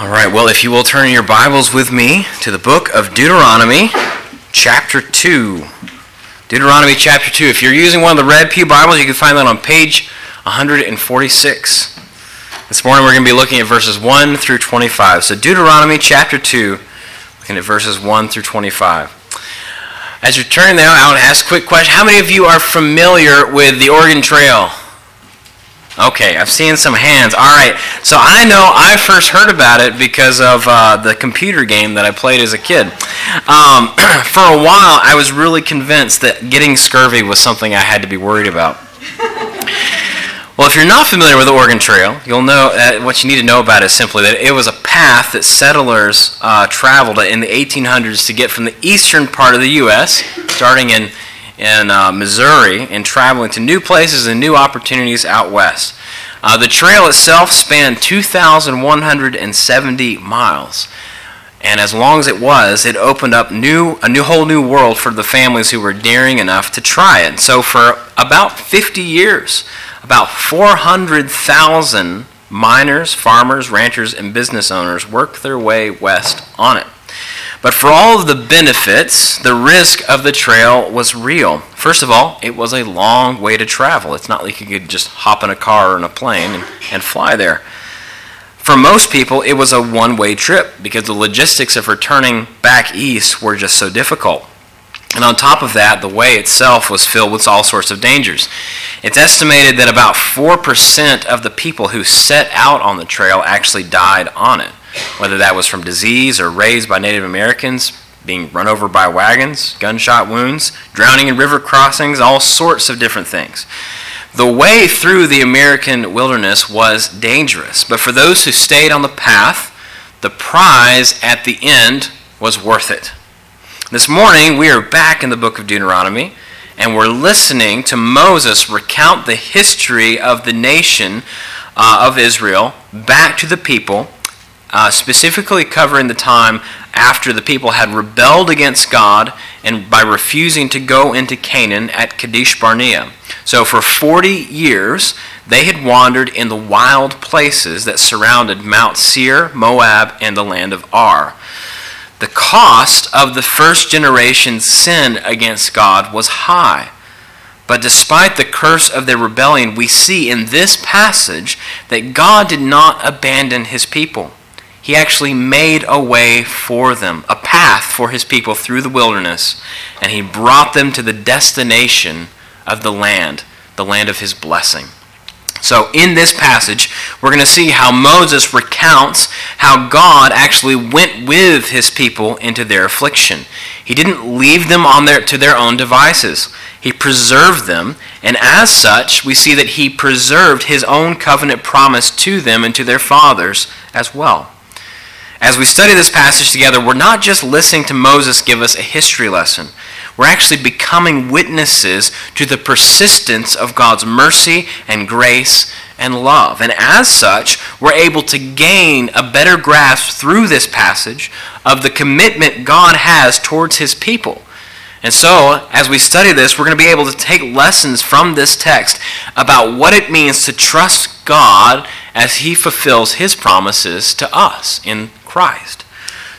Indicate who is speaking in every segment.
Speaker 1: All right, well, if you will turn your Bibles with me to the book of Deuteronomy, chapter 2. Deuteronomy chapter 2. If you're using one of the Red Pew Bibles, you can find that on page 146. This morning we're going to be looking at verses 1 through 25. So, Deuteronomy chapter 2, looking at verses 1 through 25. As you're turning there, I want to ask a quick question. How many of you are familiar with the Oregon Trail? Okay, I've seen some hands. All right, so I know I first heard about it because of uh, the computer game that I played as a kid. Um, for a while, I was really convinced that getting scurvy was something I had to be worried about. Well, if you're not familiar with the Oregon Trail, you'll know uh, what you need to know about it simply that it was a path that settlers uh, traveled in the 1800s to get from the eastern part of the U.S., starting in in uh, Missouri and traveling to new places and new opportunities out west. Uh, the trail itself spanned 2,170 miles. And as long as it was, it opened up new, a new, whole new world for the families who were daring enough to try it. So for about 50 years, about 400,000 miners, farmers, ranchers, and business owners worked their way west on it. But for all of the benefits, the risk of the trail was real. First of all, it was a long way to travel. It's not like you could just hop in a car or in a plane and, and fly there. For most people, it was a one way trip because the logistics of returning back east were just so difficult. And on top of that, the way itself was filled with all sorts of dangers. It's estimated that about 4% of the people who set out on the trail actually died on it whether that was from disease or raised by Native Americans, being run over by wagons, gunshot wounds, drowning in river crossings, all sorts of different things. The way through the American wilderness was dangerous, but for those who stayed on the path, the prize at the end was worth it. This morning, we are back in the book of Deuteronomy, and we're listening to Moses recount the history of the nation uh, of Israel back to the people uh, specifically covering the time after the people had rebelled against God and by refusing to go into Canaan at Kadesh Barnea. So for 40 years, they had wandered in the wild places that surrounded Mount Seir, Moab, and the land of Ar. The cost of the first generation's sin against God was high. But despite the curse of their rebellion, we see in this passage that God did not abandon his people. He actually made a way for them, a path for his people through the wilderness, and he brought them to the destination of the land, the land of his blessing. So, in this passage, we're going to see how Moses recounts how God actually went with his people into their affliction. He didn't leave them on their, to their own devices. He preserved them, and as such, we see that he preserved his own covenant promise to them and to their fathers as well. As we study this passage together, we're not just listening to Moses give us a history lesson. We're actually becoming witnesses to the persistence of God's mercy and grace and love. And as such, we're able to gain a better grasp through this passage of the commitment God has towards his people. And so, as we study this, we're going to be able to take lessons from this text about what it means to trust God as he fulfills his promises to us in Christ.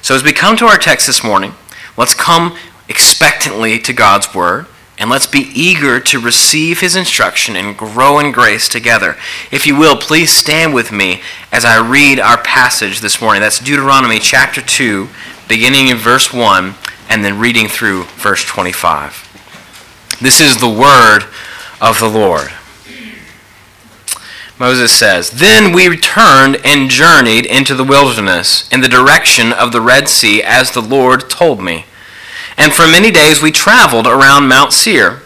Speaker 1: So as we come to our text this morning, let's come expectantly to God's word and let's be eager to receive his instruction and grow in grace together. If you will, please stand with me as I read our passage this morning. That's Deuteronomy chapter 2, beginning in verse 1 and then reading through verse 25. This is the word of the Lord. Moses says, Then we returned and journeyed into the wilderness in the direction of the Red Sea as the Lord told me. And for many days we traveled around Mount Seir.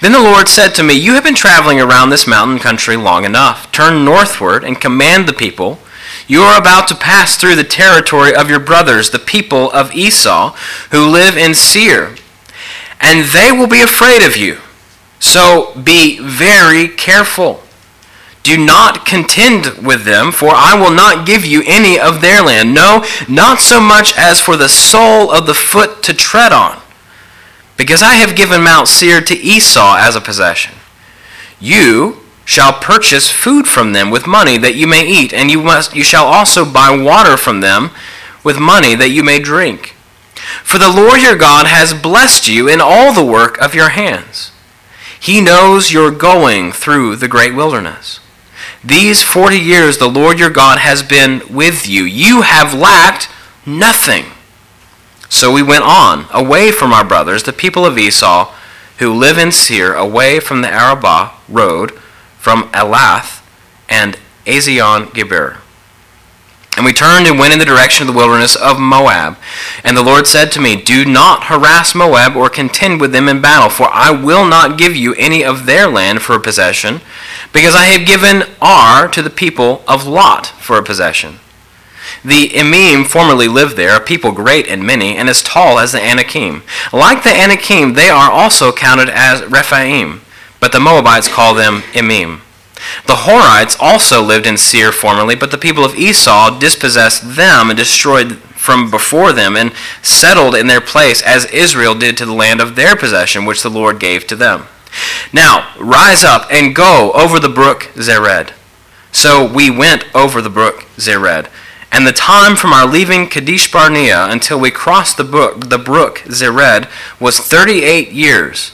Speaker 1: Then the Lord said to me, You have been traveling around this mountain country long enough. Turn northward and command the people. You are about to pass through the territory of your brothers, the people of Esau, who live in Seir, and they will be afraid of you. So be very careful. Do not contend with them, for I will not give you any of their land. No, not so much as for the sole of the foot to tread on, because I have given Mount Seir to Esau as a possession. You shall purchase food from them with money that you may eat, and you must you shall also buy water from them with money that you may drink. For the Lord your God has blessed you in all the work of your hands. He knows you're going through the great wilderness. These 40 years the Lord your God has been with you. You have lacked nothing. So we went on, away from our brothers, the people of Esau, who live in Seir, away from the Arabah road, from Elath and Ezion Geber. And we turned and went in the direction of the wilderness of Moab. And the Lord said to me, Do not harass Moab or contend with them in battle, for I will not give you any of their land for a possession, because I have given Ar to the people of Lot for a possession. The Emim formerly lived there, a people great and many, and as tall as the Anakim. Like the Anakim, they are also counted as Rephaim, but the Moabites call them Emim. The Horites also lived in Seir formerly, but the people of Esau dispossessed them and destroyed from before them and settled in their place as Israel did to the land of their possession, which the Lord gave to them. Now, rise up and go over the brook Zered. So we went over the brook Zered. And the time from our leaving Kadesh Barnea until we crossed the brook, the brook Zered was 38 years,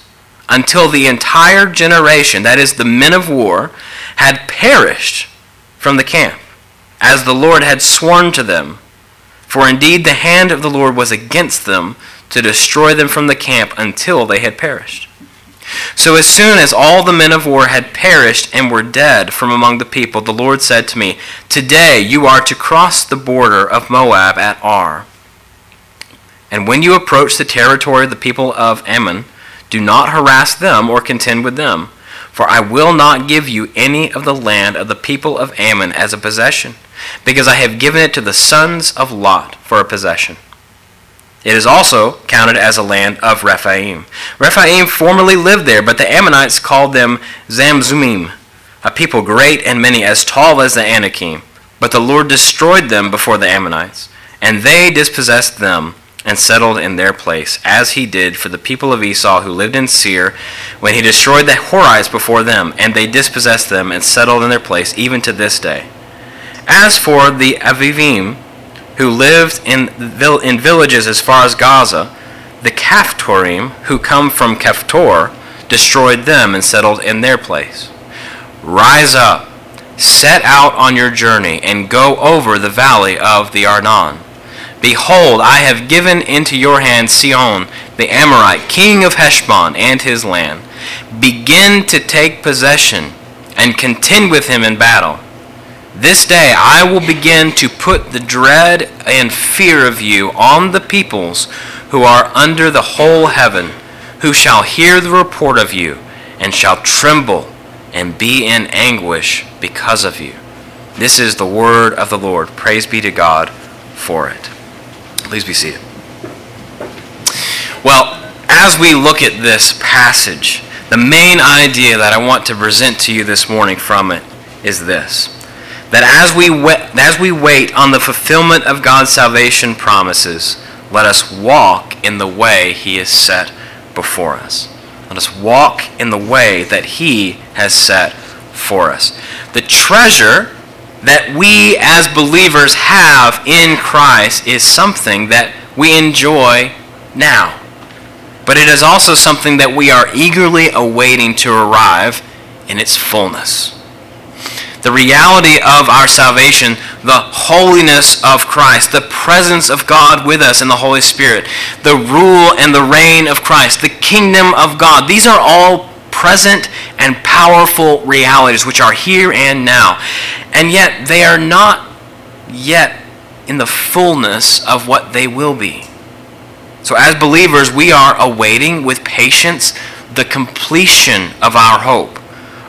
Speaker 1: until the entire generation, that is, the men of war, had perished from the camp, as the Lord had sworn to them. For indeed the hand of the Lord was against them to destroy them from the camp until they had perished. So as soon as all the men of war had perished and were dead from among the people, the Lord said to me, Today you are to cross the border of Moab at Ar. And when you approach the territory of the people of Ammon, do not harass them or contend with them for I will not give you any of the land of the people of Ammon as a possession, because I have given it to the sons of Lot for a possession. It is also counted as a land of Rephaim. Rephaim formerly lived there, but the Ammonites called them Zamzummim, a people great and many, as tall as the Anakim. But the Lord destroyed them before the Ammonites, and they dispossessed them and settled in their place, as he did for the people of Esau who lived in Seir, when he destroyed the Horites before them, and they dispossessed them and settled in their place, even to this day. As for the Avivim, who lived in, in villages as far as Gaza, the Caphtorim, who come from Caphtor, destroyed them and settled in their place. Rise up, set out on your journey, and go over the valley of the Arnon Behold, I have given into your hand Sihon, the Amorite, king of Heshbon, and his land. Begin to take possession and contend with him in battle. This day I will begin to put the dread and fear of you on the peoples who are under the whole heaven, who shall hear the report of you, and shall tremble and be in anguish because of you. This is the word of the Lord. Praise be to God for it. Please be seated. Well, as we look at this passage, the main idea that I want to present to you this morning from it is this that as we, wait, as we wait on the fulfillment of God's salvation promises, let us walk in the way He has set before us. Let us walk in the way that He has set for us. The treasure that we as believers have in Christ is something that we enjoy now. But it is also something that we are eagerly awaiting to arrive in its fullness. The reality of our salvation, the holiness of Christ, the presence of God with us in the Holy Spirit, the rule and the reign of Christ, the kingdom of God, these are all present and powerful realities which are here and now. And yet they are not yet in the fullness of what they will be. So, as believers, we are awaiting with patience the completion of our hope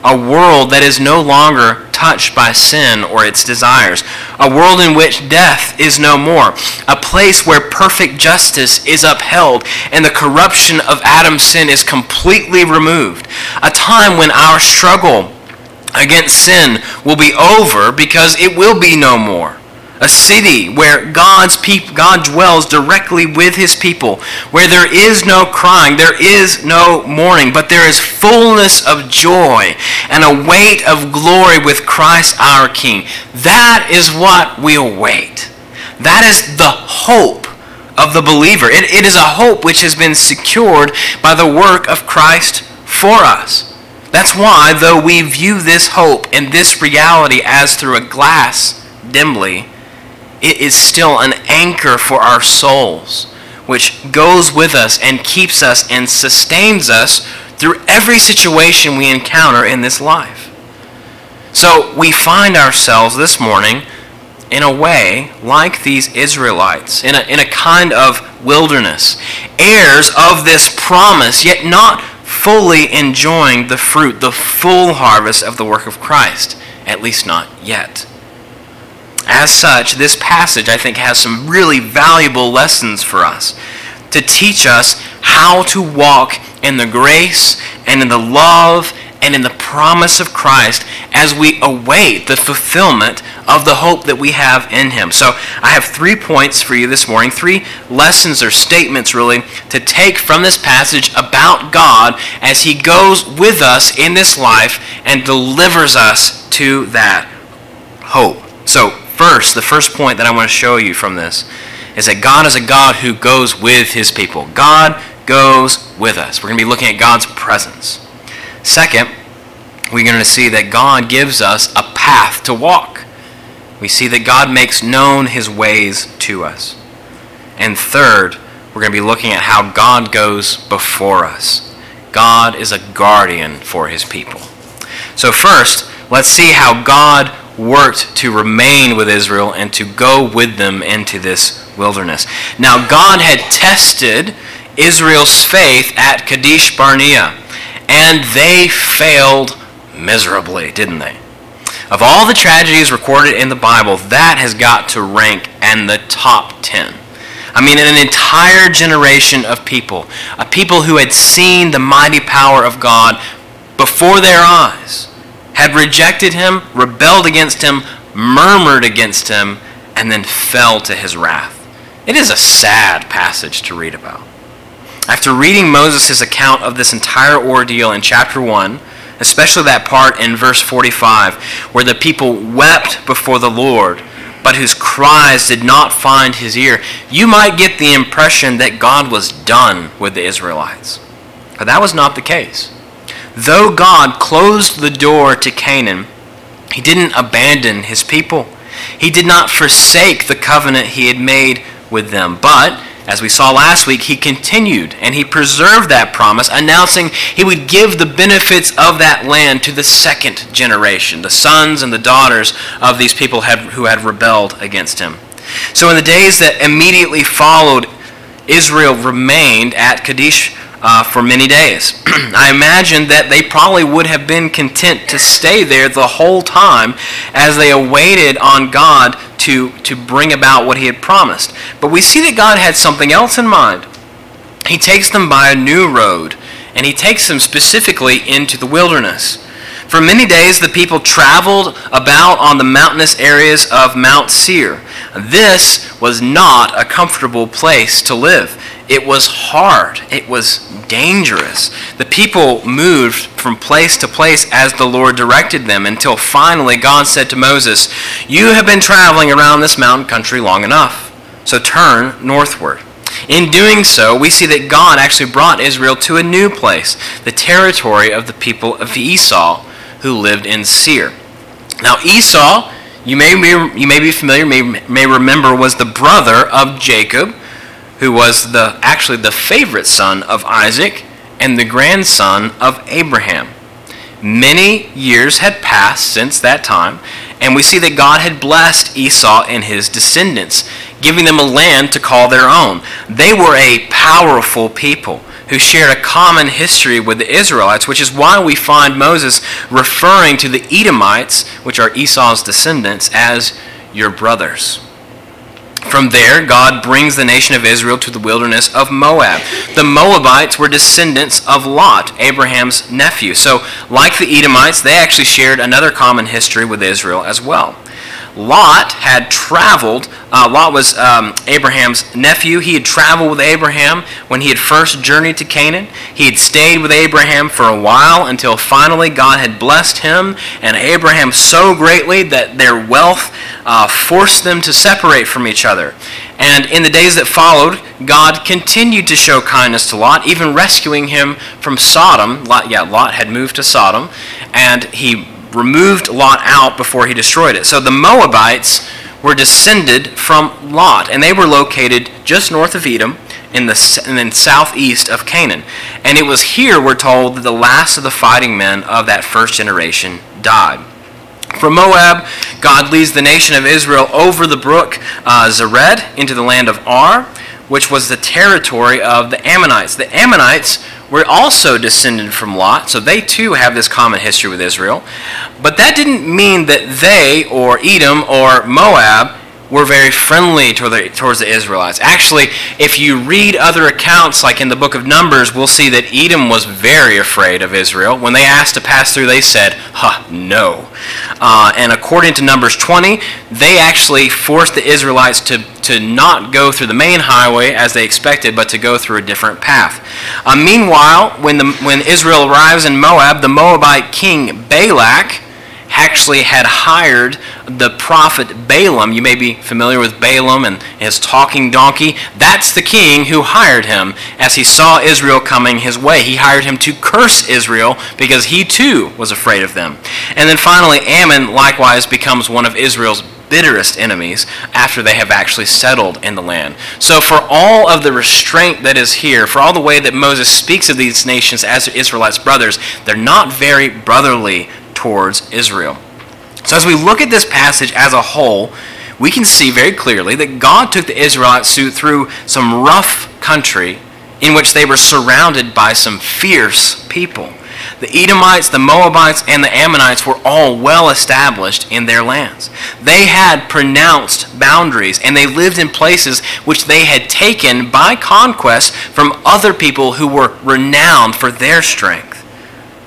Speaker 1: a world that is no longer touched by sin or its desires, a world in which death is no more, a place where perfect justice is upheld and the corruption of Adam's sin is completely removed, a time when our struggle against sin will be over because it will be no more. A city where God's peop- God dwells directly with his people, where there is no crying, there is no mourning, but there is fullness of joy and a weight of glory with Christ our King. That is what we await. That is the hope of the believer. It, it is a hope which has been secured by the work of Christ for us. That's why, though we view this hope and this reality as through a glass dimly, it is still an anchor for our souls, which goes with us and keeps us and sustains us through every situation we encounter in this life. So we find ourselves this morning in a way like these Israelites, in a, in a kind of wilderness, heirs of this promise, yet not fully enjoying the fruit, the full harvest of the work of Christ, at least not yet. As such, this passage, I think, has some really valuable lessons for us to teach us how to walk in the grace and in the love and in the promise of Christ as we await the fulfillment of the hope that we have in Him. So I have three points for you this morning, three lessons or statements really to take from this passage about God as He goes with us in this life and delivers us to that hope. So, first, the first point that I want to show you from this is that God is a God who goes with His people. God goes with us. We're going to be looking at God's presence. Second, we're going to see that God gives us a path to walk. We see that God makes known his ways to us. And third, we're going to be looking at how God goes before us. God is a guardian for his people. So, first, let's see how God worked to remain with Israel and to go with them into this wilderness. Now, God had tested Israel's faith at Kadesh Barnea and they failed miserably, didn't they? Of all the tragedies recorded in the Bible, that has got to rank in the top 10. I mean, an entire generation of people, a people who had seen the mighty power of God before their eyes, had rejected him, rebelled against him, murmured against him, and then fell to his wrath. It is a sad passage to read about. After reading Moses' account of this entire ordeal in chapter 1, especially that part in verse 45, where the people wept before the Lord, but whose cries did not find his ear, you might get the impression that God was done with the Israelites. But that was not the case. Though God closed the door to Canaan, he didn't abandon his people. He did not forsake the covenant he had made with them, but as we saw last week, he continued and he preserved that promise, announcing he would give the benefits of that land to the second generation, the sons and the daughters of these people who had rebelled against him. So, in the days that immediately followed, Israel remained at Kadesh uh, for many days. I imagine that they probably would have been content to stay there the whole time as they awaited on God to, to bring about what He had promised. But we see that God had something else in mind. He takes them by a new road, and He takes them specifically into the wilderness. For many days, the people traveled about on the mountainous areas of Mount Seir. This was not a comfortable place to live. It was hard. It was dangerous. The people moved from place to place as the Lord directed them until finally God said to Moses, You have been traveling around this mountain country long enough, so turn northward. In doing so, we see that God actually brought Israel to a new place, the territory of the people of Esau who lived in Seir. Now, Esau, you may be, you may be familiar, may, may remember, was the brother of Jacob who was the actually the favorite son of Isaac and the grandson of Abraham. Many years had passed since that time, and we see that God had blessed Esau and his descendants, giving them a land to call their own. They were a powerful people who shared a common history with the Israelites, which is why we find Moses referring to the Edomites, which are Esau's descendants, as your brothers. From there, God brings the nation of Israel to the wilderness of Moab. The Moabites were descendants of Lot, Abraham's nephew. So, like the Edomites, they actually shared another common history with Israel as well. Lot had traveled. Uh, Lot was um, Abraham's nephew. He had traveled with Abraham when he had first journeyed to Canaan. He had stayed with Abraham for a while until finally God had blessed him and Abraham so greatly that their wealth uh, forced them to separate from each other. And in the days that followed, God continued to show kindness to Lot, even rescuing him from Sodom. Lot, yeah, Lot had moved to Sodom, and he removed Lot out before he destroyed it. So the Moabites were descended from Lot, and they were located just north of Edom in the and then southeast of Canaan. And it was here, we're told, that the last of the fighting men of that first generation died. From Moab, God leads the nation of Israel over the brook uh, Zered into the land of Ar, which was the territory of the Ammonites. The Ammonites were also descended from Lot, so they too have this common history with Israel. But that didn't mean that they, or Edom, or Moab, were very friendly toward the, towards the Israelites. Actually, if you read other accounts, like in the book of Numbers, we'll see that Edom was very afraid of Israel. When they asked to pass through, they said, huh, no. Uh, and according to Numbers 20, they actually forced the Israelites to, to not go through the main highway as they expected, but to go through a different path. Uh, meanwhile, when, the, when Israel arrives in Moab, the Moabite king Balak actually had hired the prophet Balaam. You may be familiar with Balaam and his talking donkey. That's the king who hired him as he saw Israel coming his way. He hired him to curse Israel because he too was afraid of them. And then finally, Ammon likewise becomes one of Israel's bitterest enemies after they have actually settled in the land. So, for all of the restraint that is here, for all the way that Moses speaks of these nations as Israelites' brothers, they're not very brotherly towards Israel. So, as we look at this passage as a whole, we can see very clearly that God took the Israelites through some rough country in which they were surrounded by some fierce people. The Edomites, the Moabites, and the Ammonites were all well established in their lands. They had pronounced boundaries, and they lived in places which they had taken by conquest from other people who were renowned for their strength.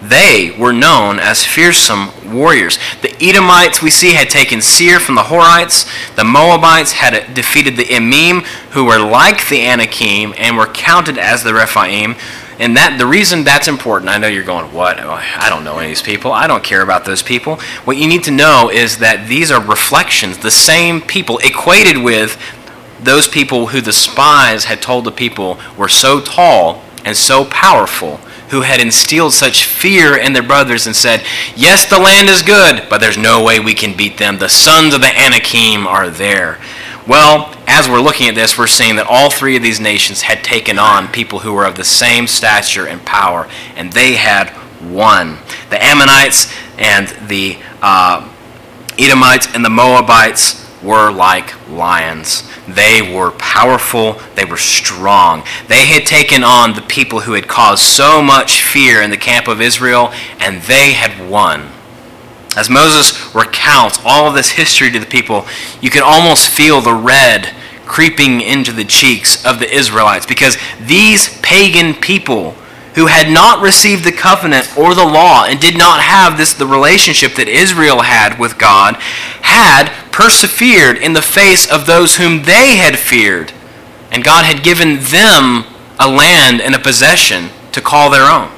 Speaker 1: They were known as fearsome warriors. The Edomites, we see, had taken Seir from the Horites. The Moabites had defeated the Emim, who were like the Anakim and were counted as the Rephaim. And that the reason that's important, I know you're going, what? Oh, I don't know any of these people. I don't care about those people. What you need to know is that these are reflections, the same people equated with those people who the spies had told the people were so tall and so powerful who had instilled such fear in their brothers and said, Yes, the land is good, but there's no way we can beat them. The sons of the Anakim are there. Well, as we're looking at this, we're seeing that all three of these nations had taken on people who were of the same stature and power, and they had won. The Ammonites and the uh, Edomites and the Moabites were like lions. They were powerful, they were strong. They had taken on the people who had caused so much fear in the camp of Israel, and they had won. As Moses recounts all of this history to the people, you can almost feel the red creeping into the cheeks of the Israelites because these pagan people who had not received the covenant or the law and did not have this the relationship that Israel had with God had persevered in the face of those whom they had feared and God had given them a land and a possession to call their own.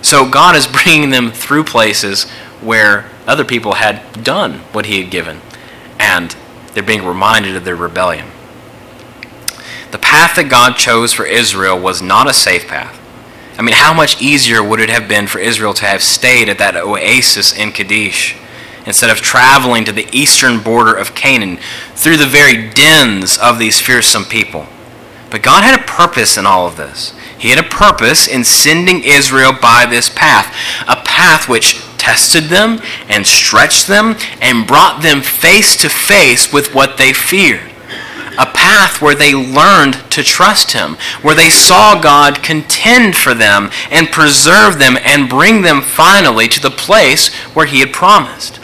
Speaker 1: So God is bringing them through places where other people had done what he had given and they're being reminded of their rebellion. The path that God chose for Israel was not a safe path. I mean, how much easier would it have been for Israel to have stayed at that oasis in Kadesh instead of traveling to the eastern border of Canaan through the very dens of these fearsome people? But God had a purpose in all of this. He had a purpose in sending Israel by this path, a path which tested them and stretched them and brought them face to face with what they feared a path where they learned to trust Him, where they saw God contend for them and preserve them and bring them finally to the place where He had promised.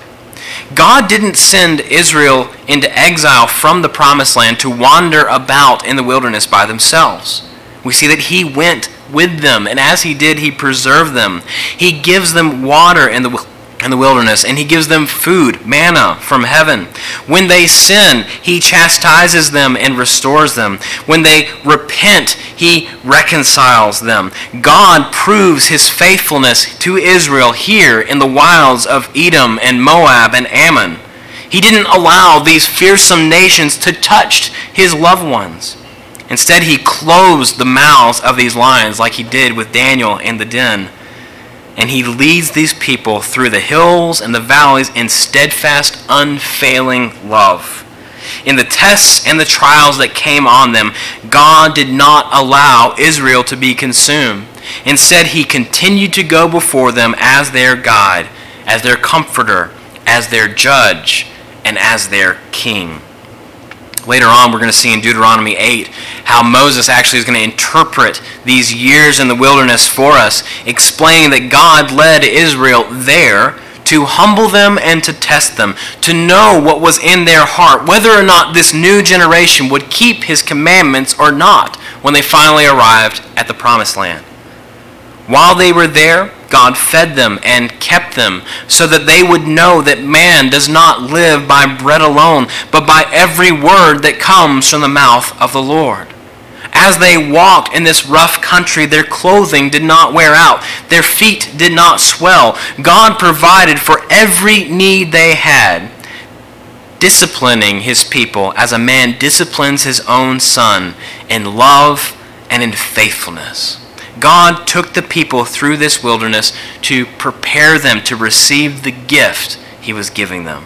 Speaker 1: God didn't send Israel into exile from the promised land to wander about in the wilderness by themselves. We see that He went with them, and as He did, He preserved them. He gives them water in the in the wilderness, and he gives them food, manna from heaven. When they sin, he chastises them and restores them. When they repent, he reconciles them. God proves his faithfulness to Israel here in the wilds of Edom and Moab and Ammon. He didn't allow these fearsome nations to touch his loved ones. Instead, he closed the mouths of these lions like he did with Daniel in the den and he leads these people through the hills and the valleys in steadfast, unfailing love. In the tests and the trials that came on them, God did not allow Israel to be consumed. Instead, he continued to go before them as their guide, as their comforter, as their judge, and as their king. Later on, we're going to see in Deuteronomy 8 how Moses actually is going to interpret these years in the wilderness for us, explaining that God led Israel there to humble them and to test them, to know what was in their heart, whether or not this new generation would keep his commandments or not when they finally arrived at the promised land. While they were there, God fed them and kept them so that they would know that man does not live by bread alone, but by every word that comes from the mouth of the Lord. As they walked in this rough country, their clothing did not wear out, their feet did not swell. God provided for every need they had, disciplining his people as a man disciplines his own son in love and in faithfulness. God took the people through this wilderness to prepare them to receive the gift he was giving them.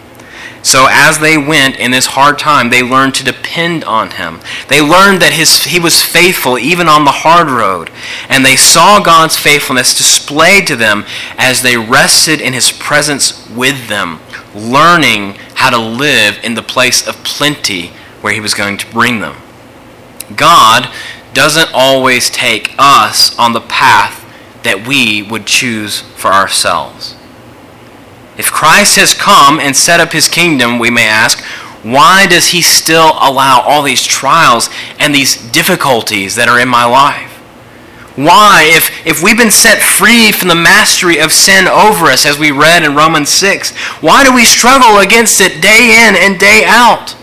Speaker 1: So as they went in this hard time, they learned to depend on him. They learned that his, he was faithful even on the hard road. And they saw God's faithfulness displayed to them as they rested in his presence with them, learning how to live in the place of plenty where he was going to bring them. God doesn't always take us on the path that we would choose for ourselves. If Christ has come and set up his kingdom, we may ask, why does he still allow all these trials and these difficulties that are in my life? Why, if, if we've been set free from the mastery of sin over us, as we read in Romans 6, why do we struggle against it day in and day out?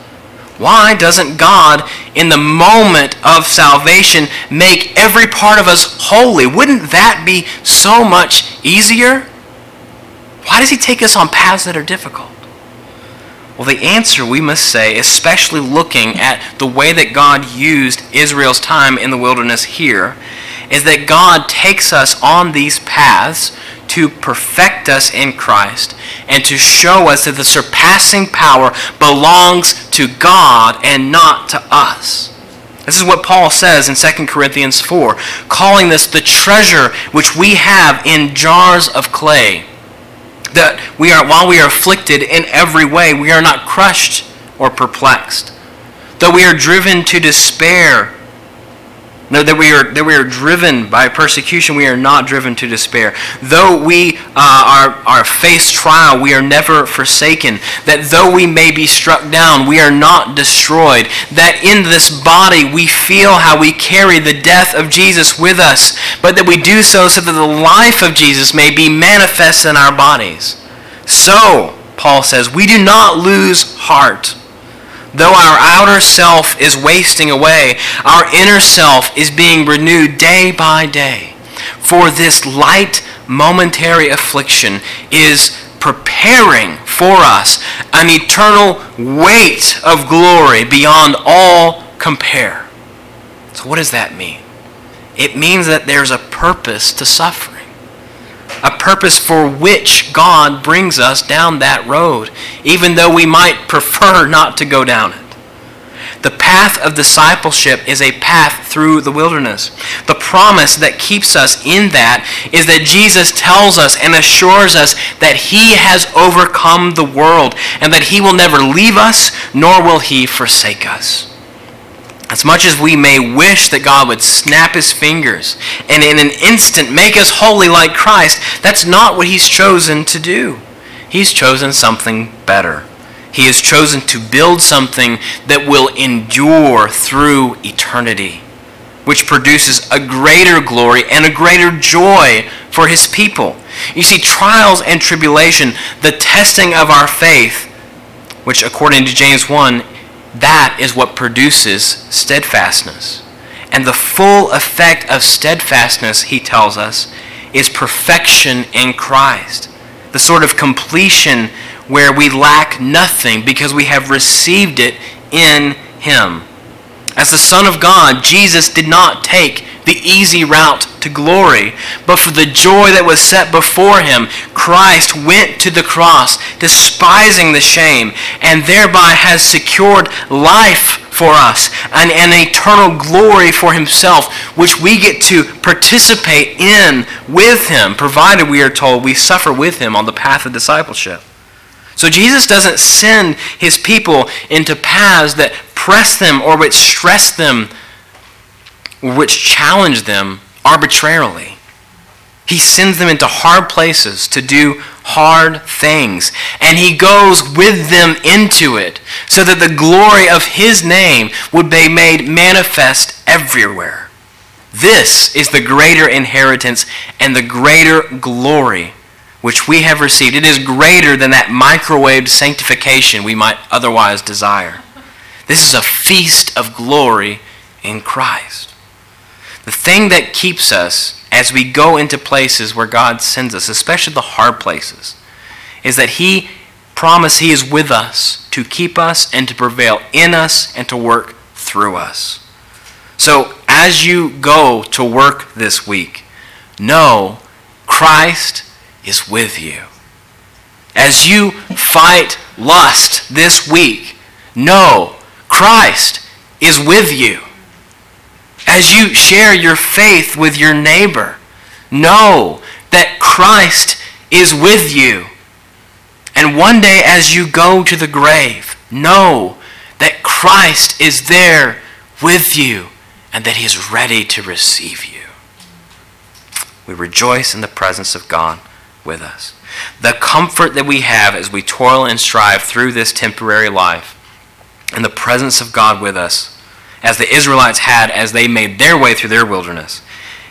Speaker 1: Why doesn't God, in the moment of salvation, make every part of us holy? Wouldn't that be so much easier? Why does He take us on paths that are difficult? Well, the answer we must say, especially looking at the way that God used Israel's time in the wilderness here, is that God takes us on these paths to perfect us in Christ and to show us that the surpassing power belongs to God and not to us. This is what Paul says in 2 Corinthians 4, calling this the treasure which we have in jars of clay. That we are, while we are afflicted in every way, we are not crushed or perplexed. Though we are driven to despair, no, that we are that we are driven by persecution. We are not driven to despair. Though we uh, are are face trial, we are never forsaken. That though we may be struck down, we are not destroyed. That in this body we feel how we carry the death of Jesus with us, but that we do so so that the life of Jesus may be manifest in our bodies. So Paul says, we do not lose heart. Though our outer self is wasting away, our inner self is being renewed day by day. For this light, momentary affliction is preparing for us an eternal weight of glory beyond all compare. So, what does that mean? It means that there's a purpose to suffering a purpose for which God brings us down that road, even though we might prefer not to go down it. The path of discipleship is a path through the wilderness. The promise that keeps us in that is that Jesus tells us and assures us that he has overcome the world and that he will never leave us nor will he forsake us. As much as we may wish that God would snap his fingers and in an instant make us holy like Christ, that's not what he's chosen to do. He's chosen something better. He has chosen to build something that will endure through eternity. which produces a greater glory and a greater joy for his people. You see, trials and tribulation, the testing of our faith, which according to James 1, that is what produces steadfastness. And the full effect of steadfastness, he tells us, is perfection in Christ. The sort of completion where we lack nothing because we have received it in him. As the Son of God, Jesus did not take the easy route to glory, but for the joy that was set before him, Christ went to the cross, despising the shame, and thereby has secured life for us and an eternal glory for himself, which we get to participate in with him, provided we are told we suffer with him on the path of discipleship. So Jesus doesn't send his people into paths that press them or which stress them or which challenge them arbitrarily. He sends them into hard places to do hard things. And he goes with them into it so that the glory of his name would be made manifest everywhere. This is the greater inheritance and the greater glory which we have received, it is greater than that microwaved sanctification we might otherwise desire. This is a feast of glory in Christ. The thing that keeps us as we go into places where God sends us, especially the hard places, is that He promises He is with us to keep us and to prevail in us and to work through us. So as you go to work this week, know Christ is with you. As you fight lust this week, know Christ is with you. As you share your faith with your neighbor, know that Christ is with you. And one day, as you go to the grave, know that Christ is there with you and that he is ready to receive you. We rejoice in the presence of God with us. The comfort that we have as we toil and strive through this temporary life, and the presence of God with us, as the Israelites had as they made their way through their wilderness,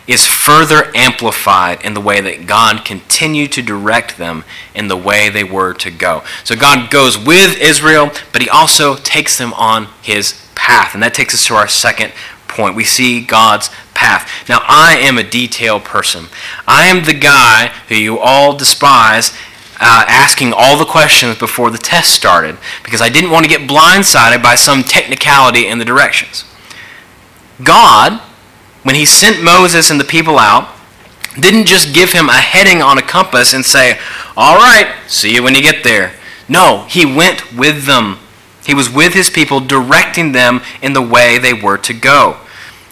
Speaker 1: is further amplified in the way that God continued to direct them in the way they were to go. So God goes with Israel, but he also takes them on his path. And that takes us to our second point. We see God's path. Now, I am a detail person. I am the guy who you all despise. Uh, asking all the questions before the test started because I didn't want to get blindsided by some technicality in the directions. God, when He sent Moses and the people out, didn't just give him a heading on a compass and say, All right, see you when you get there. No, He went with them. He was with His people, directing them in the way they were to go.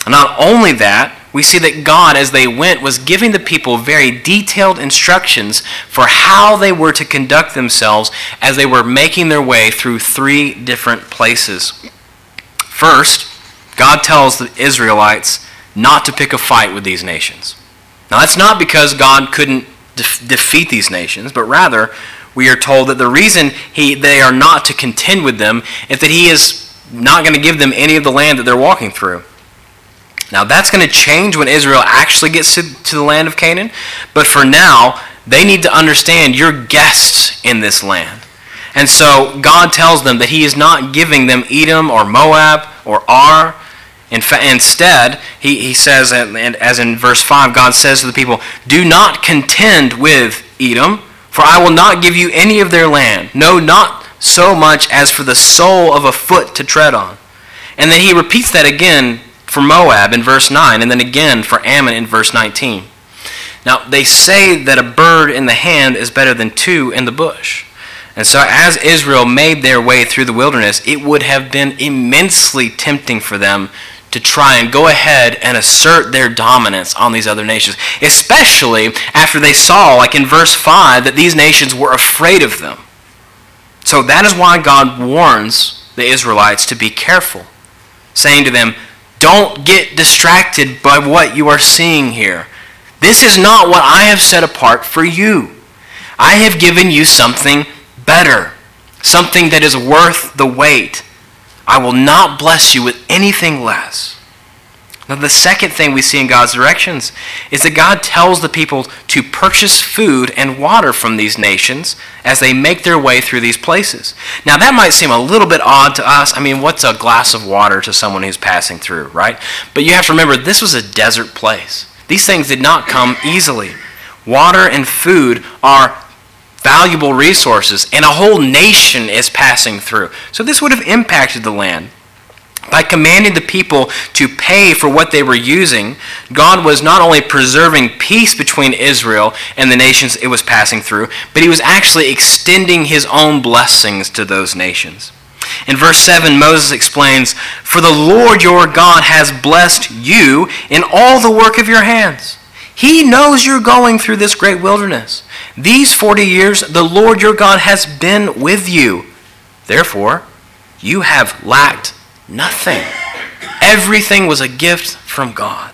Speaker 1: Not only that, we see that God, as they went, was giving the people very detailed instructions for how they were to conduct themselves as they were making their way through three different places. First, God tells the Israelites not to pick a fight with these nations. Now, that's not because God couldn't de- defeat these nations, but rather, we are told that the reason he, they are not to contend with them is that He is not going to give them any of the land that they're walking through. Now, that's going to change when Israel actually gets to, to the land of Canaan. But for now, they need to understand you're guests in this land. And so God tells them that He is not giving them Edom or Moab or Ar. In fa- instead, he, he says, and as in verse 5, God says to the people, Do not contend with Edom, for I will not give you any of their land. No, not so much as for the sole of a foot to tread on. And then he repeats that again for Moab in verse 9, and then again for Ammon in verse 19. Now, they say that a bird in the hand is better than two in the bush. And so, as Israel made their way through the wilderness, it would have been immensely tempting for them to try and go ahead and assert their dominance on these other nations, especially after they saw, like in verse 5, that these nations were afraid of them. So, that is why God warns the Israelites to be careful, saying to them, don't get distracted by what you are seeing here. This is not what I have set apart for you. I have given you something better, something that is worth the wait. I will not bless you with anything less. Now, the second thing we see in God's directions is that God tells the people to purchase food and water from these nations as they make their way through these places. Now, that might seem a little bit odd to us. I mean, what's a glass of water to someone who's passing through, right? But you have to remember, this was a desert place. These things did not come easily. Water and food are valuable resources, and a whole nation is passing through. So, this would have impacted the land. By commanding the people to pay for what they were using, God was not only preserving peace between Israel and the nations it was passing through, but he was actually extending his own blessings to those nations. In verse 7, Moses explains, For the Lord your God has blessed you in all the work of your hands. He knows you're going through this great wilderness. These 40 years, the Lord your God has been with you. Therefore, you have lacked Nothing. Everything was a gift from God.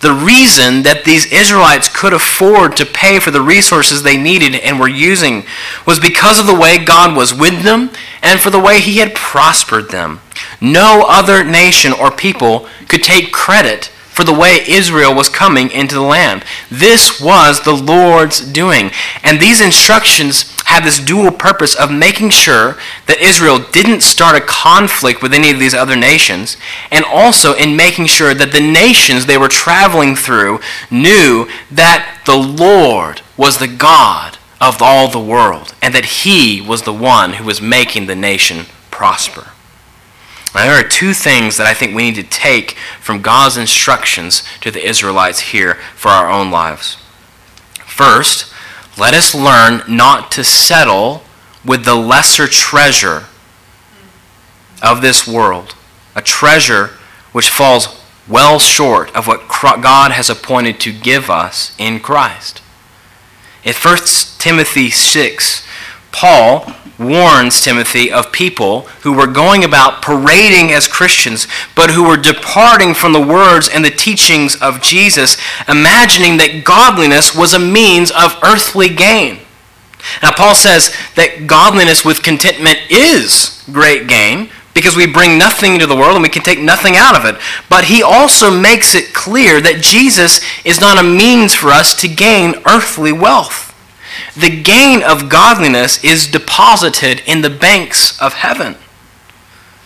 Speaker 1: The reason that these Israelites could afford to pay for the resources they needed and were using was because of the way God was with them and for the way He had prospered them. No other nation or people could take credit for the way Israel was coming into the land. This was the Lord's doing. And these instructions had this dual purpose of making sure that Israel didn't start a conflict with any of these other nations, and also in making sure that the nations they were traveling through knew that the Lord was the God of all the world, and that He was the one who was making the nation prosper. Now, there are two things that I think we need to take from God's instructions to the Israelites here for our own lives. First, let us learn not to settle with the lesser treasure of this world, a treasure which falls well short of what God has appointed to give us in Christ. In 1 Timothy 6, Paul warns Timothy of people who were going about parading as Christians, but who were departing from the words and the teachings of Jesus, imagining that godliness was a means of earthly gain. Now, Paul says that godliness with contentment is great gain because we bring nothing into the world and we can take nothing out of it. But he also makes it clear that Jesus is not a means for us to gain earthly wealth the gain of godliness is deposited in the banks of heaven.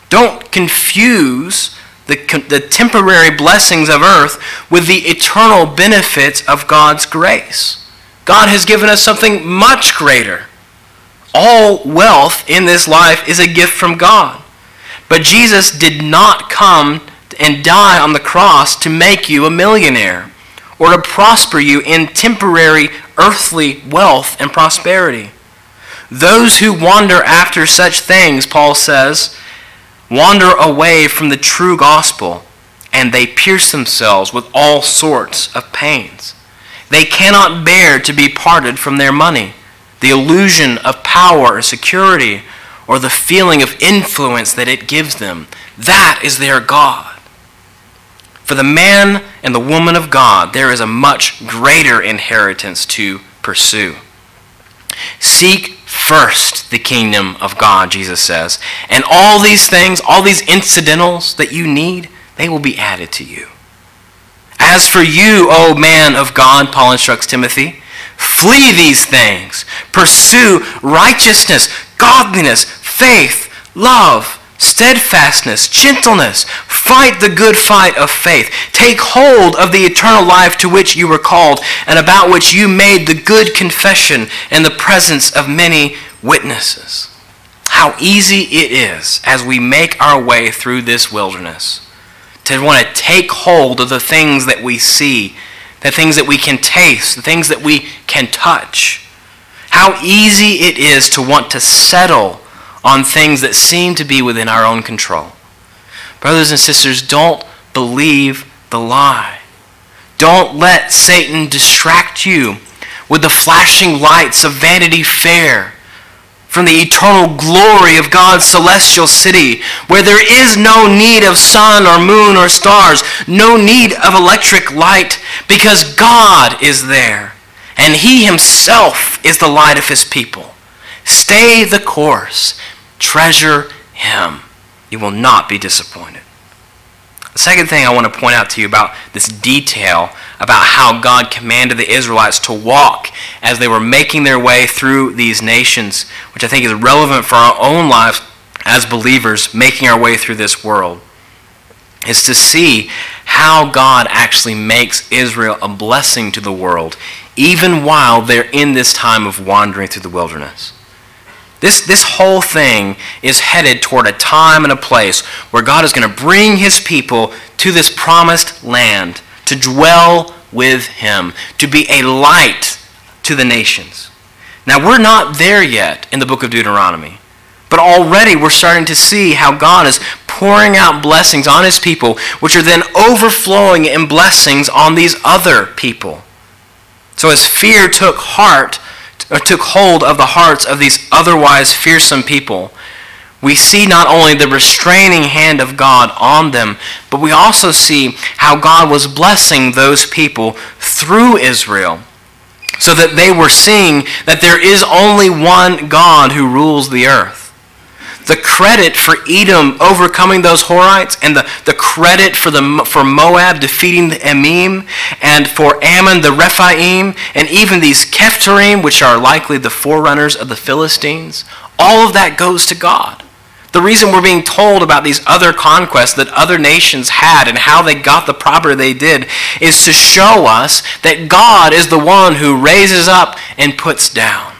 Speaker 1: Don't confuse the, the temporary blessings of earth with the eternal benefits of God's grace. God has given us something much greater. All wealth in this life is a gift from God. But Jesus did not come and die on the cross to make you a millionaire or to prosper you in temporary earthly wealth and prosperity. Those who wander after such things, Paul says, wander away from the true gospel and they pierce themselves with all sorts of pains. They cannot bear to be parted from their money, the illusion of power or security, or the feeling of influence that it gives them. That is their God. For the man and the woman of God, there is a much greater inheritance to pursue. Seek first the kingdom of God, Jesus says, and all these things, all these incidentals that you need, they will be added to you. As for you, O man of God, Paul instructs Timothy, flee these things. Pursue righteousness, godliness, faith, love, steadfastness, gentleness. Fight the good fight of faith. Take hold of the eternal life to which you were called and about which you made the good confession in the presence of many witnesses. How easy it is as we make our way through this wilderness to want to take hold of the things that we see, the things that we can taste, the things that we can touch. How easy it is to want to settle on things that seem to be within our own control. Brothers and sisters, don't believe the lie. Don't let Satan distract you with the flashing lights of Vanity Fair from the eternal glory of God's celestial city, where there is no need of sun or moon or stars, no need of electric light, because God is there, and He Himself is the light of His people. Stay the course Treasure Him. You will not be disappointed. The second thing I want to point out to you about this detail about how God commanded the Israelites to walk as they were making their way through these nations, which I think is relevant for our own lives as believers making our way through this world, is to see how God actually makes Israel a blessing to the world, even while they're in this time of wandering through the wilderness. This, this whole thing is headed toward a time and a place where God is going to bring his people to this promised land to dwell with him, to be a light to the nations. Now, we're not there yet in the book of Deuteronomy, but already we're starting to see how God is pouring out blessings on his people, which are then overflowing in blessings on these other people. So, as fear took heart, or took hold of the hearts of these otherwise fearsome people, we see not only the restraining hand of God on them, but we also see how God was blessing those people through Israel, so that they were seeing that there is only one God who rules the earth the credit for Edom overcoming those Horites and the, the credit for, the, for Moab defeating the Emim and for Ammon the Rephaim and even these Caphtorim, which are likely the forerunners of the Philistines, all of that goes to God. The reason we're being told about these other conquests that other nations had and how they got the property they did is to show us that God is the one who raises up and puts down.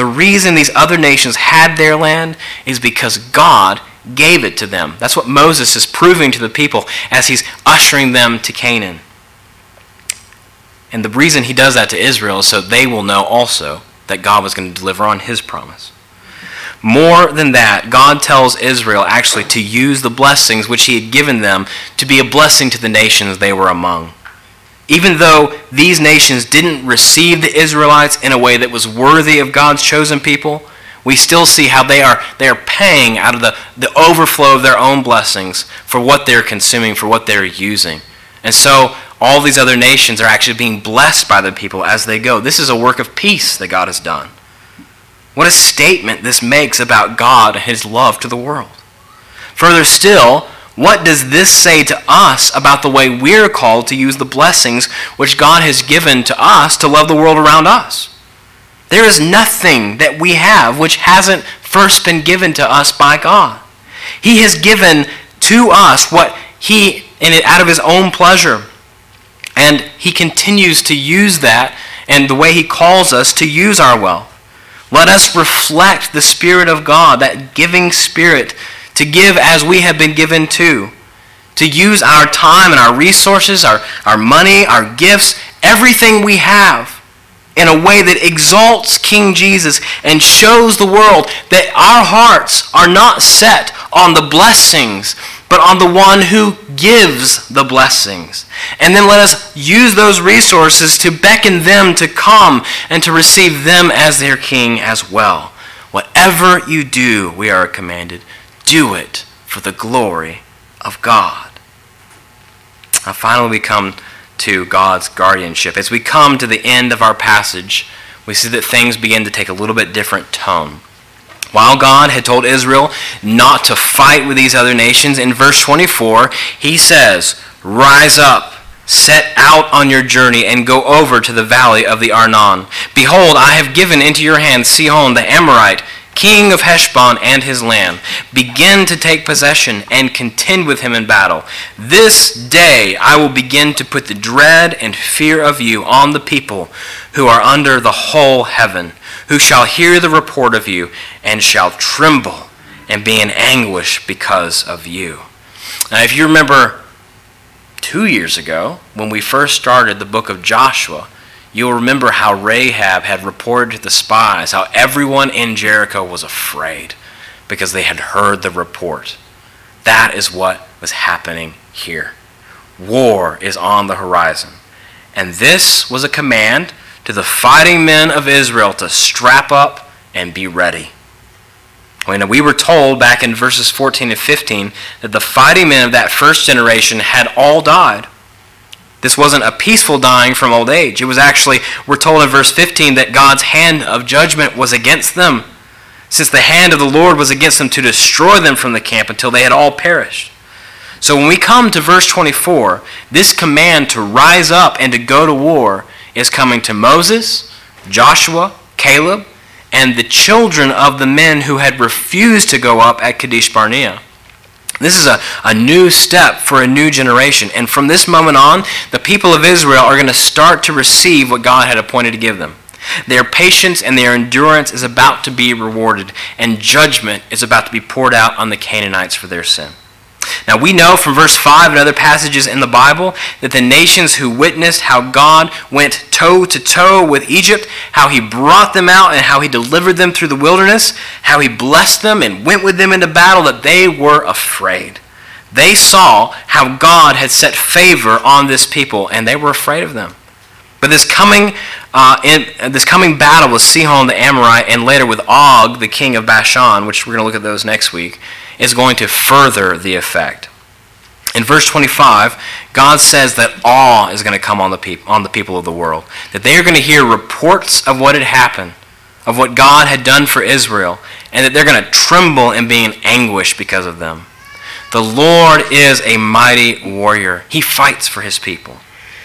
Speaker 1: The reason these other nations had their land is because God gave it to them. That's what Moses is proving to the people as he's ushering them to Canaan. And the reason he does that to Israel is so they will know also that God was going to deliver on his promise. More than that, God tells Israel actually to use the blessings which he had given them to be a blessing to the nations they were among. Even though these nations didn't receive the Israelites in a way that was worthy of God's chosen people, we still see how they are, they are paying out of the, the overflow of their own blessings for what they're consuming, for what they're using. And so all these other nations are actually being blessed by the people as they go. This is a work of peace that God has done. What a statement this makes about God and his love to the world. Further still, what does this say to us about the way we're called to use the blessings which God has given to us to love the world around us? There is nothing that we have which hasn't first been given to us by God. He has given to us what he in it out of his own pleasure. And he continues to use that and the way he calls us to use our wealth. Let us reflect the Spirit of God, that giving Spirit to give as we have been given to, to use our time and our resources, our, our money, our gifts, everything we have in a way that exalts King Jesus and shows the world that our hearts are not set on the blessings, but on the one who gives the blessings. And then let us use those resources to beckon them to come and to receive them as their king as well. Whatever you do, we are commanded, do it for the glory of God. Now, finally, we come to God's guardianship. As we come to the end of our passage, we see that things begin to take a little bit different tone. While God had told Israel not to fight with these other nations, in verse 24, he says, Rise up, set out on your journey, and go over to the valley of the Arnon. Behold, I have given into your hand Sihon the Amorite king of Heshbon and his land, begin to take possession and contend with him in battle. This day I will begin to put the dread and fear of you on the people who are under the whole heaven, who shall hear the report of you and shall tremble and be in anguish because of you. Now, if you remember two years ago, when we first started the book of Joshua, You'll remember how Rahab had reported to the spies how everyone in Jericho was afraid because they had heard the report. That is what was happening here. War is on the horizon. And this was a command to the fighting men of Israel to strap up and be ready. When we were told back in verses 14 and 15 that the fighting men of that first generation had all died. This wasn't a peaceful dying from old age. It was actually, we're told in verse 15, that God's hand of judgment was against them, since the hand of the Lord was against them to destroy them from the camp until they had all perished. So when we come to verse 24, this command to rise up and to go to war is coming to Moses, Joshua, Caleb, and the children of the men who had refused to go up at Kadesh Barnea. This is a, a new step for a new generation. And from this moment on, the people of Israel are going to start to receive what God had appointed to give them. Their patience and their endurance is about to be rewarded, and judgment is about to be poured out on the Canaanites for their sin. Now, we know from verse 5 and other passages in the Bible that the nations who witnessed how God went toe to toe with Egypt, how he brought them out and how he delivered them through the wilderness, how he blessed them and went with them into battle, that they were afraid. They saw how God had set favor on this people, and they were afraid of them. But this coming, uh, in, this coming battle with Sihon the Amorite and later with Og, the king of Bashan, which we're going to look at those next week, is going to further the effect. In verse 25, God says that awe is going to come on the, peop- on the people of the world. That they are going to hear reports of what had happened, of what God had done for Israel, and that they're going to tremble and be in anguish because of them. The Lord is a mighty warrior, He fights for His people.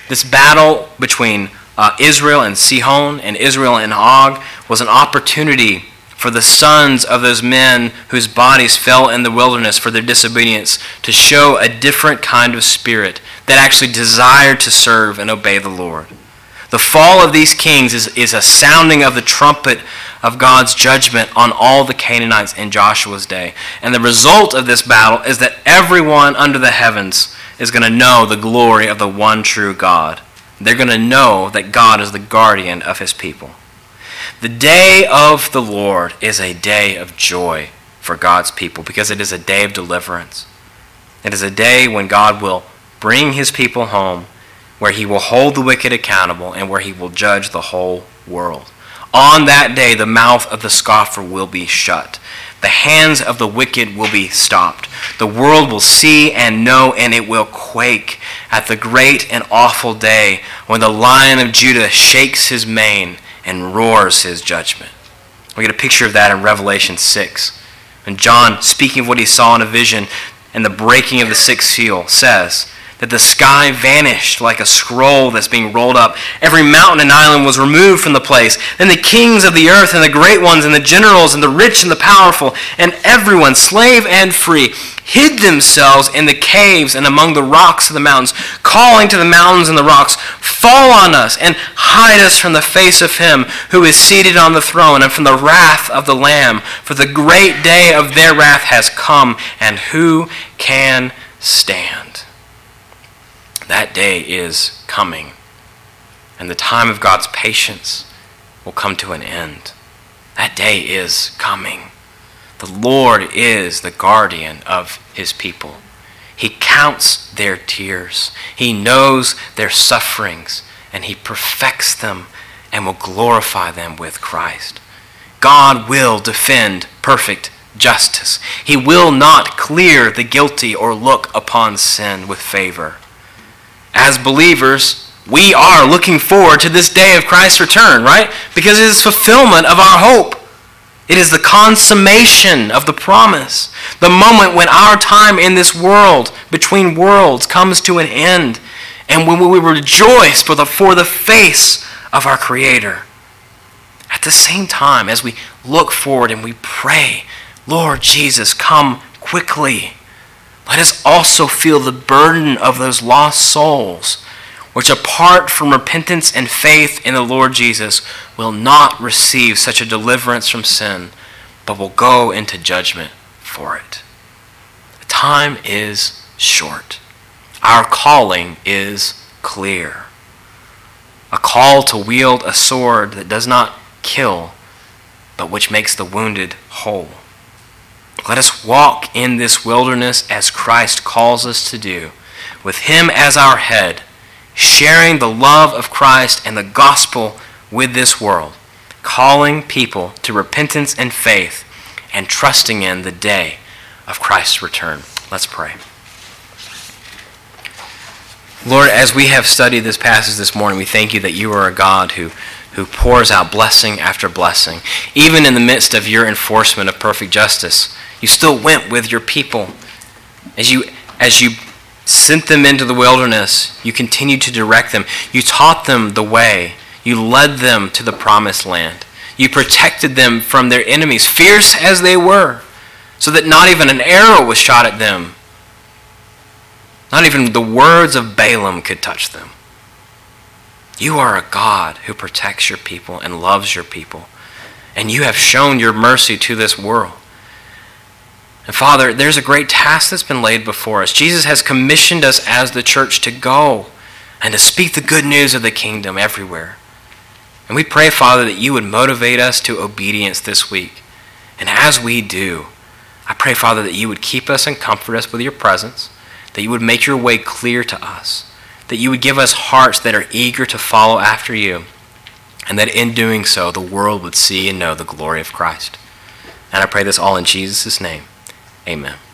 Speaker 1: This battle between uh, Israel and Sihon and Israel and Og was an opportunity for the sons of those men whose bodies fell in the wilderness for their disobedience to show a different kind of spirit that actually desired to serve and obey the Lord. The fall of these kings is, is a sounding of the trumpet of God's judgment on all the Canaanites in Joshua's day. And the result of this battle is that everyone under the heavens is going to know the glory of the one true God. They're going to know that God is the guardian of his people. The day of the Lord is a day of joy for God's people because it is a day of deliverance. It is a day when God will bring his people home, where he will hold the wicked accountable, and where he will judge the whole world. On that day, the mouth of the scoffer will be shut. The hands of the wicked will be stopped. The world will see and know, and it will quake at the great and awful day when the lion of Judah shakes his mane and roars his judgment. We get a picture of that in Revelation 6. And John, speaking of what he saw in a vision and the breaking of the sixth seal, says that the sky vanished like a scroll that's being rolled up. Every mountain and island was removed from the place. Then the kings of the earth and the great ones and the generals and the rich and the powerful and everyone, slave and free, hid themselves in the caves and among the rocks of the mountains, calling to the mountains and the rocks, Fall on us and hide us from the face of him who is seated on the throne and from the wrath of the Lamb. For the great day of their wrath has come, and who can stand? That day is coming, and the time of God's patience will come to an end. That day is coming. The Lord is the guardian of his people. He counts their tears. He knows their sufferings, and he perfects them and will glorify them with Christ. God will defend perfect justice. He will not clear the guilty or look upon sin with favor. As believers, we are looking forward to this day of Christ's return, right? Because it is fulfillment of our hope. It is the consummation of the promise, the moment when our time in this world, between worlds, comes to an end, and when we rejoice for the, for the face of our Creator. At the same time, as we look forward and we pray, Lord Jesus, come quickly, let us also feel the burden of those lost souls which apart from repentance and faith in the Lord Jesus will not receive such a deliverance from sin, but will go into judgment for it. The time is short. Our calling is clear. A call to wield a sword that does not kill, but which makes the wounded whole. Let us walk in this wilderness as Christ calls us to do, with Him as our head sharing the love of Christ and the gospel with this world, calling people to repentance and faith, and trusting in the day of Christ's return. Let's pray. Lord, as we have studied this passage this morning, we thank you that you are a God who, who pours out blessing after blessing. Even in the midst of your enforcement of perfect justice, you still went with your people. As you, as you sent them into the wilderness. You continued to direct them. You taught them the way. You led them to the promised land. You protected them from their enemies, fierce as they were, so that not even an arrow was shot at them. Not even the words of Balaam could touch them. You are a God who protects your people and loves your people. And you have shown your mercy to this world. And Father, there's a great task that's been laid before us. Jesus has commissioned us as the church to go and to speak the good news of the kingdom everywhere. And we pray, Father, that you would motivate us to obedience this week. And as we do, I pray, Father, that you would keep us and comfort us with your presence, that you would make your way clear to us, that you would give us hearts that are eager to follow after you, and that in doing so, the world would see and know the glory of Christ. And I pray this all in Jesus' name. Amen.